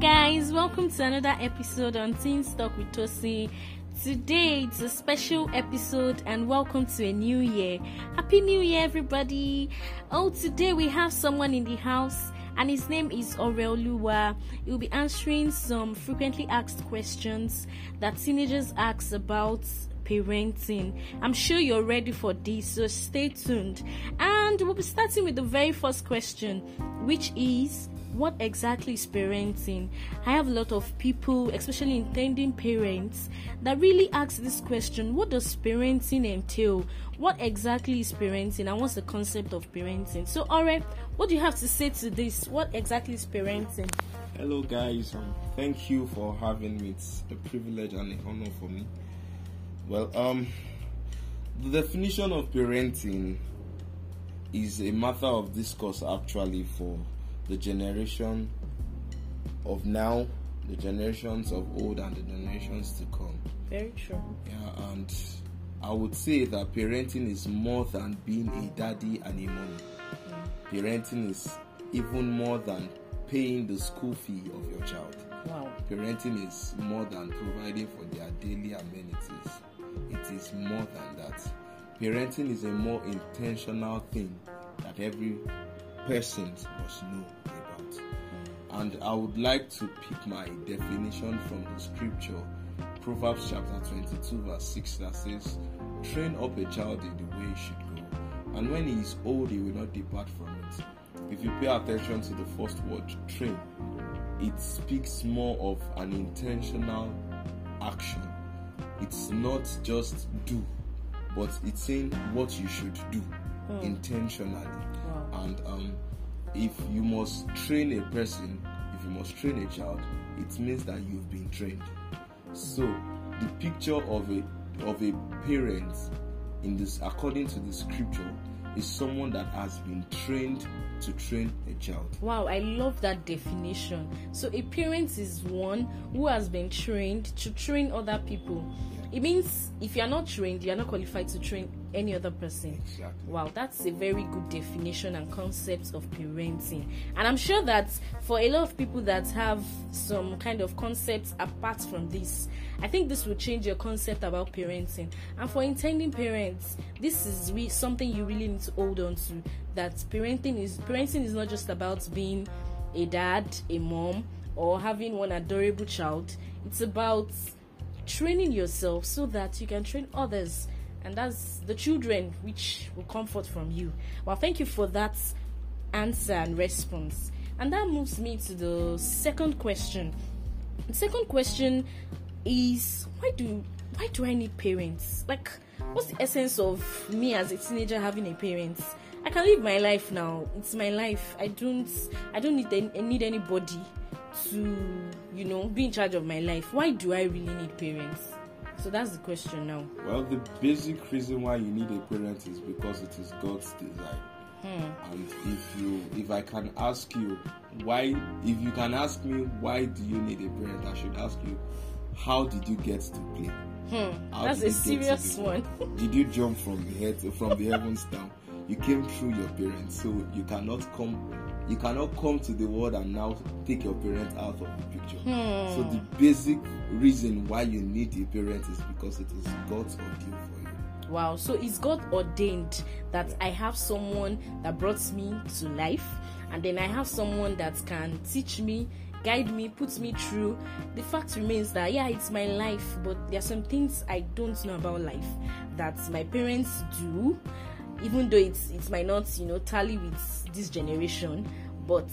guys, welcome to another episode on Teen Talk with Tosin. Today it's a special episode and welcome to a new year. Happy New Year, everybody! Oh, today we have someone in the house and his name is Oreoluwa. He will be answering some frequently asked questions that teenagers ask about parenting. I'm sure you're ready for this, so stay tuned. And we'll be starting with the very first question, which is what exactly is parenting? I have a lot of people, especially intending parents, that really ask this question What does parenting entail? What exactly is parenting and what's the concept of parenting? So, Ore, what do you have to say to this? What exactly is parenting? Hello, guys. Um, thank you for having me. It's a privilege and an honor for me. Well, um, the definition of parenting is a matter of discourse actually for the generation of now, the generations of old, and the generations to come. Very true. Yeah, and I would say that parenting is more than being a daddy and a mom. Parenting is even more than paying the school fee of your child. Wow. Parenting is more than providing for their daily amenities. It is more than that. Parenting is a more intentional thing that every person must know about. And I would like to pick my definition from the scripture, Proverbs chapter 22, verse 6, that says, Train up a child in the way he should go, and when he is old, he will not depart from it. If you pay attention to the first word, train, it speaks more of an intentional action. It's not just do, but it's saying what you should do hmm. intentionally. And um, if you must train a person, if you must train a child, it means that you've been trained. So the picture of a of a parent in this according to the scripture is someone that has been trained to train a child. Wow, I love that definition. So, a parent is one who has been trained to train other people. It means if you are not trained, you are not qualified to train any other person. Exactly. Wow, that's a very good definition and concept of parenting. And I'm sure that for a lot of people that have some kind of concepts apart from this, I think this will change your concept about parenting. And for intending parents, this is re- something you really need to hold on to. That parenting is parenting is not just about being a dad, a mom, or having one adorable child. It's about training yourself so that you can train others. And that's the children which will comfort from you. Well thank you for that answer and response. And that moves me to the second question. The second question is why do why do i need parents? Like what's the essence of me as a teenager having a parent i can live my life now it's my life i don't i don't need any, need anybody to you know be in charge of my life why do i really need parents so that's the question now Well, the basic reason why you need a parent is because it is God's design. Hmm. And if you, if I can ask you why, if you can ask me why do you need a parent, I should ask you, how did you get to play? How that's a you get to serious one Did you jump from the head from the heavens down? You came through your parents, so you cannot come. You cannot come to the world and now take your parents out of the picture. Hmm. So the basic reason why you need a parent is because it is God's ordeal for you. Wow, so it's God ordained that I have someone that brought me to life, and then I have someone that can teach me, guide me, put me through. The fact remains that, yeah, it's my life, but there are some things I don't know about life that my parents do, even though it's it might not, you know, tally with this generation, but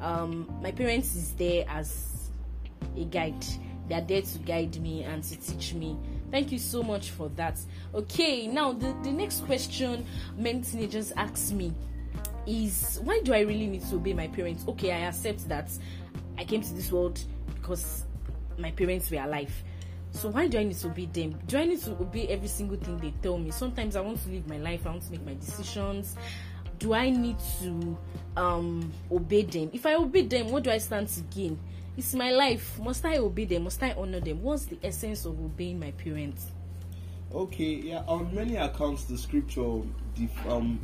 um, my parents is there as a guide. They are there to guide me and to teach me. Thank you so much for that. Okay, now the, the next question many teenagers ask me is why do I really need to obey my parents? Okay, I accept that I came to this world because my parents were alive. So why do I need to obey them? Do I need to obey every single thing they tell me? Sometimes I want to live my life, I want to make my decisions. Do I need to um obey them? If I obey them, what do I stand to gain? It's my life. Must I obey them? Must I honor them? What's the essence of obeying my parents? Okay, yeah. On many accounts, the scripture def- um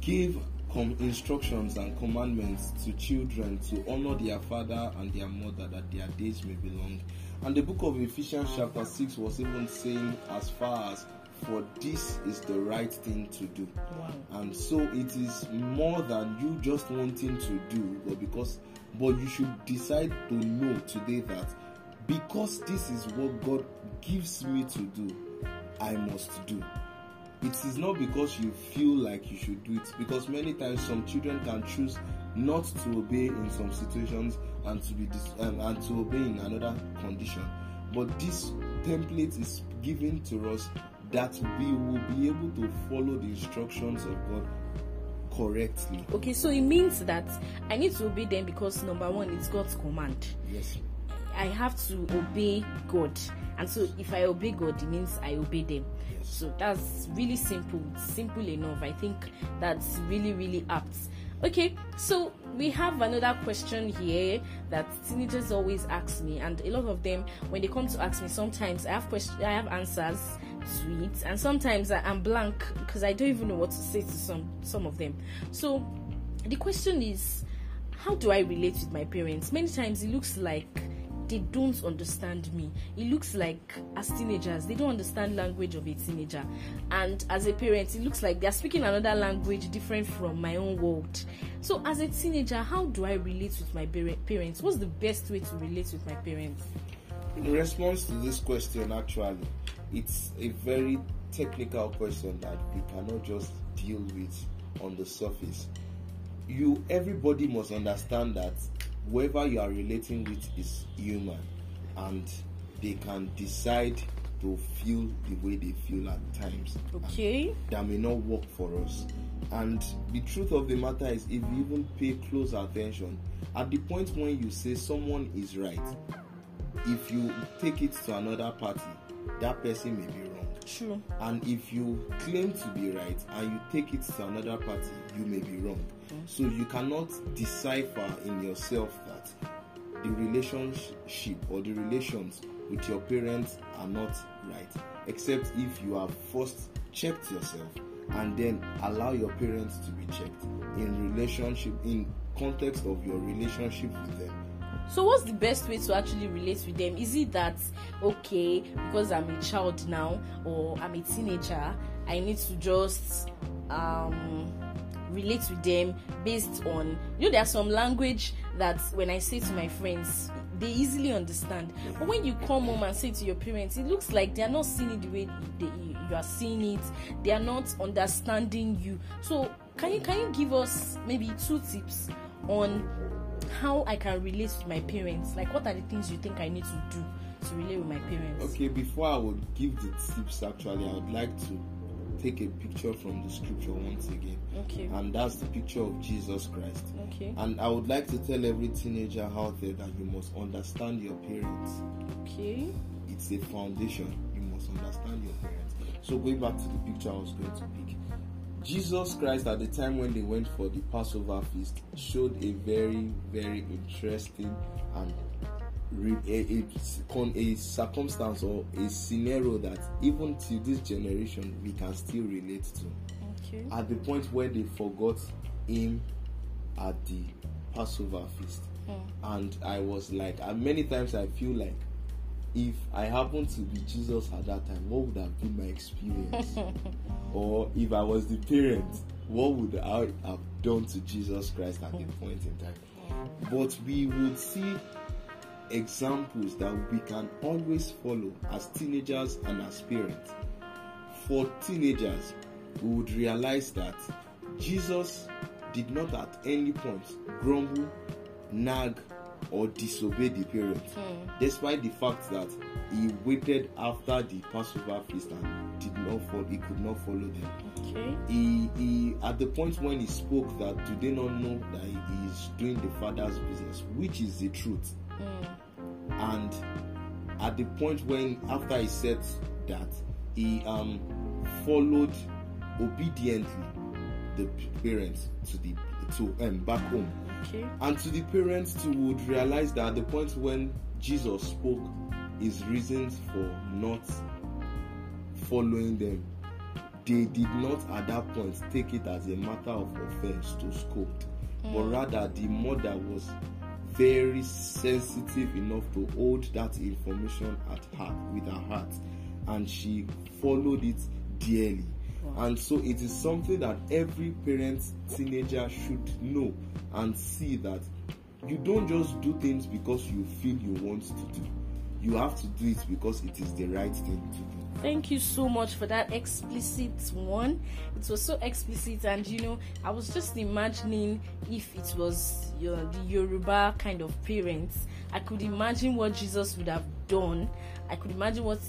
give com- instructions and commandments to children to honor their father and their mother that their days may be long. And the book of Ephesians, chapter 6, was even saying, as far as for this is the right thing to do. Wow. And so it is more than you just wanting to do, but because, but you should decide to know today that because this is what God gives me to do, I must do. It is not because you feel like you should do it, because many times some children can choose not to obey in some situations and to be dis- um, and to obey in another condition. But this template is given to us that we will be able to follow the instructions of God correctly. Okay, so it means that I need to obey them because number one, it's God's command. Yes. I have to obey God. And so if I obey God, it means I obey them. Yes. So that's really simple. Simple enough. I think that's really, really apt. Okay, so we have another question here that teenagers always ask me, and a lot of them, when they come to ask me, sometimes I have questions, I have answers to it, and sometimes I, I'm blank because I don't even know what to say to some some of them. So the question is, how do I relate with my parents? Many times it looks like they don't understand me. It looks like as teenagers, they don't understand language of a teenager. And as a parent, it looks like they're speaking another language different from my own world. So as a teenager, how do I relate with my parents? What's the best way to relate with my parents? In response to this question, actually, it's a very technical question that we cannot just deal with on the surface. You, everybody must understand that whoever you are relating with is human, and they can decide to feel the way they feel at times. Okay. that may not work for us. And the truth of the matter is, if you even pay close attention, at the point when you say someone is right, if you take it to another party, that person may be. True. And if you claim to be right and you take it to another party, you may be wrong. Mm-hmm. So you cannot decipher in yourself that the relationship or the relations with your parents are not right, except if you have first checked yourself and then allow your parents to be checked in relationship in context of your relationship with them So, what's the best way to actually relate with them? Is it that, okay, because I'm a child now or I'm a teenager, I need to just um, relate with them based on, you know, there's some language that when I say to my friends, they easily understand. But when you come home and say to your parents, it looks like they are not seeing it the way they, you are seeing it. They are not understanding you. So, can you can you give us maybe two tips on how I can relate with my parents. Like, what are the things you think I need to do to relate with my parents? Okay, before I would give the tips, actually, I would like to take a picture from the scripture once again. Okay. And that's the picture of Jesus Christ. Okay. And I would like to tell every teenager out there that you must understand your parents. Okay. It's a foundation. You must understand your parents. So, going back to the picture I was going to pick, Jesus Christ, at the time when they went for the Passover feast, showed a very, very interesting and a, a, a circumstance or a scenario that even to this generation we can still relate to. Okay. At the point where they forgot him at the Passover feast, hmm. and I was like, and many times I feel like if I happened to be Jesus at that time, what would have been my experience? or if I was the parent, what would I have done to Jesus Christ at the point in time? But we would see examples that we can always follow as teenagers and as parents. For teenagers, we would realize that Jesus did not at any point grumble, nag, or disobey the parents, despite the fact that he waited after the Passover feast and did not follow, he could not follow them. Okay. He, he at the point when he spoke that do they not know that he is doing the father's business, which is the truth. And at the point when after he said that he um followed obediently the parents to the to um back home Okay. and to the parents too would realize that at the point when jesus spoke his reasons for not following them they did not at that point take it as a matter of offense to scold, but mm. rather the mother was very sensitive enough to hold that information at heart with her heart. And she followed it dearly and so it is something that every parent teenager should know and see that you don't just do things because you feel you want to do you have to do it because it is the right thing to do Thank you so much for that explicit one. It was so explicit, and you know, I was just imagining if it was your the Yoruba kind of parents. I could imagine what Jesus would have done. I could imagine what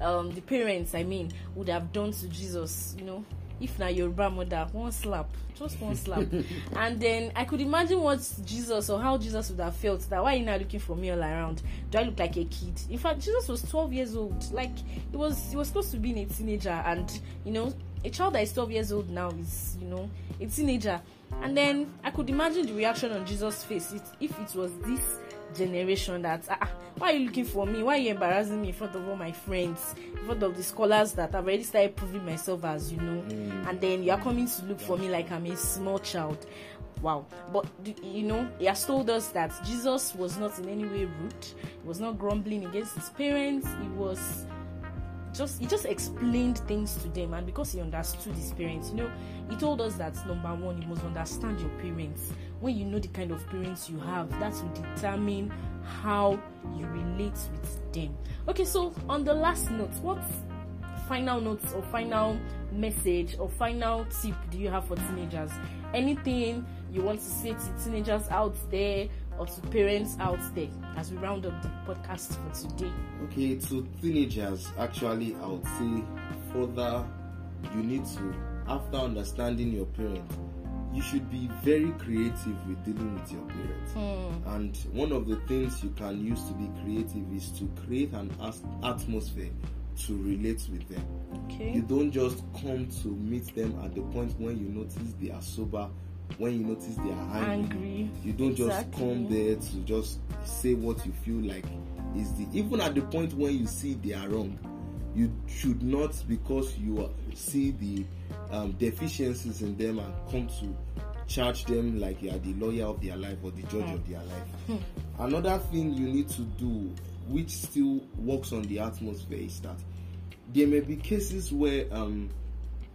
um, the parents, I mean, would have done to Jesus. You know, if na Yoruba mother, one slap, just one slap, and then I could imagine what Jesus or how Jesus would have felt. That why are you not looking for me all around? Do I look like a kid? In fact, Jesus was 12 years old. Like it was, he was supposed to be a teenager, and you know, a child that is 12 years old now is, you know, a teenager. And then I could imagine the reaction on Jesus' face it, if it was this generation that ah, ah, why are you looking for me? Why are you embarrassing me in front of all my friends? In front of the scholars that i've already started proving myself as you know. And then you are coming to look for me like i'm a small child. Wow. But you know he has told us that jesus was not in any way rude. He was not grumbling against his parents. He was just he just explained things to them and because he understood his parents you know he told us that number one you must understand your parents. When you know the kind of parents you have that will determine how you relate with them. Okay so on the last note what final notes or final message or final tip do you have for teenagers? Anything you want to say to teenagers out there or to parents out there as we round up the podcast for today Okay, to teenagers, actually, I would say further, you need to, after understanding your parents, you should be very creative with dealing with your parents. Hmm. And one of the things you can use to be creative is to create an atmosphere to relate with them. okay You don't just come to meet them at the point when you notice they are sober, when you notice they are angry. angry You don't just come there to just say what you feel like is the even at the point when you see they are wrong. You should not because you see the um, deficiencies in them and come to charge them like you are the lawyer of their life or the judge of their life. Another thing you need to do, which still works on the atmosphere, is that there may be cases where um,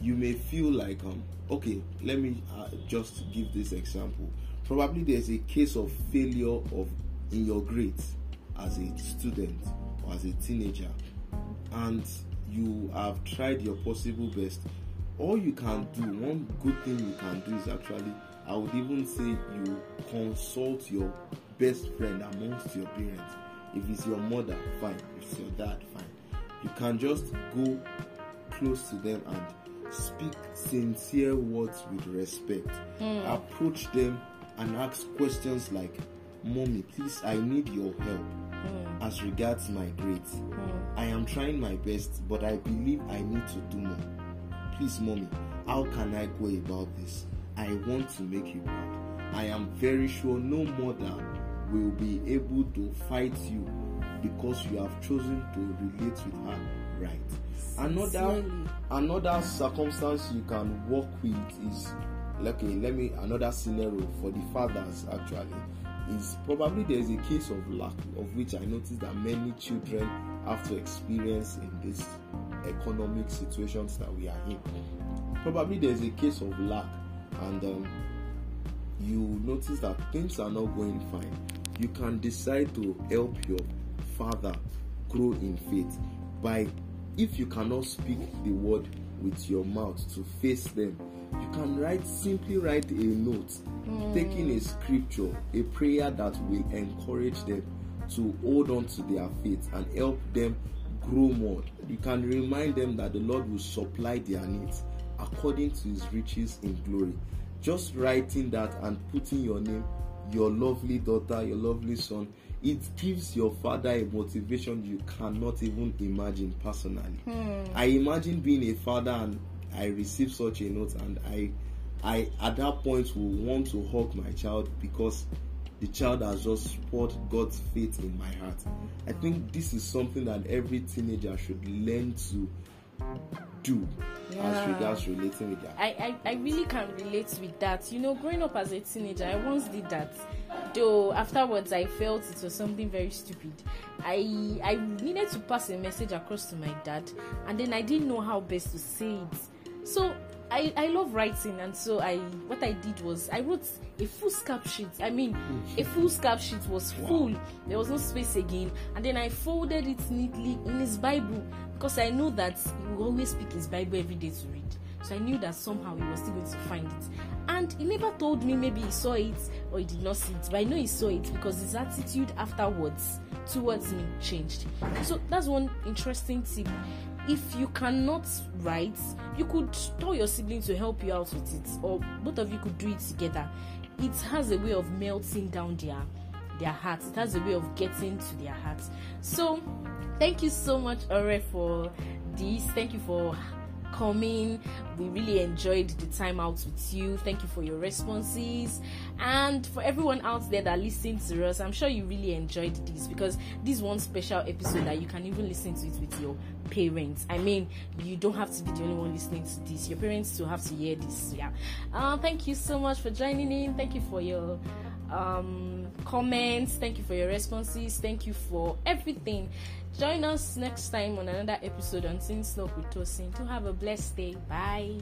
you may feel like um okay let me uh, just give this example. Probably there's a case of failure of in your grades as a student or as a teenager and you have tried your possible best. All you can do one good thing you can do is actually i would even say you consult your best friend amongst your parents. If it's your mother fine. If it's your dad fine. You can just go close to them and speak sincere words with respect. Hmm. Approach them and ask questions like, Mommy, please, I need your help hmm. as regards my grades. Hmm. I am trying my best, but I believe I need to do more. Please, Mommy, how can I go about this? I want to make you proud. I am very sure no mother will be able to fight you because you have chosen to relate with her right. Another another circumstance you can work with is okay let me another scenario for the fathers actually is probably there is a case of lack of which i notice that many children have to experience in this economic situations that we are in. Probably there's a case of lack and um, you notice that things are not going fine. You can decide to help your father grow in faith by if you cannot speak the word with your mouth to face them you can write simply write a note hmm. taking a scripture a prayer that will encourage them to hold on to their faith and help them grow more. You can remind them that the lord will supply their needs according to his riches in glory. Just writing that and putting your name your lovely daughter your lovely son it gives your father a motivation you cannot even imagine personally. Hmm. I imagine being a father and i receive such a note and i i at that point will want to hug my child because the child has just poured god's faith in my heart. I think this is something that every teenager should learn to do Yeah. as regards relating with their I, I, I really can relate with that. You know, growing up as a teenager, I once did that. Though afterwards, I felt it was something very stupid. I I needed to pass a message across to my dad, and then I didn't know how best to say it. So I, I love writing, and so I what I did was I wrote a foolscap sheet. I mean, a foolscap sheet was full. There was no space again, and then I folded it neatly in his Bible because I know that he will always pick his Bible every day to read. So I knew that somehow he was still going to find it. And he never told me maybe he saw it or he did not see it. But I know he saw it because his attitude afterwards towards me changed. So that's one interesting tip. If you cannot write, you could tell your sibling to help you out with it, or both of you could do it together. It has a way of melting down their their hearts. It has a way of getting to their hearts. So, thank you so much, Ore, for this. Thank you for coming. We really enjoyed the time out with you. Thank you for your responses. And for everyone out there that listened to us, I'm sure you really enjoyed this because this one special episode that you can even listen to it with your parents. I mean, you don't have to be the only one listening to this. Your parents will have to hear this. Yeah. Uh, thank you so much for joining in. Thank you for your um, comments. Thank you for your responses. Thank you for everything. Join us next time on another episode on Teen Talk with Tosin. To have a blessed day. Bye.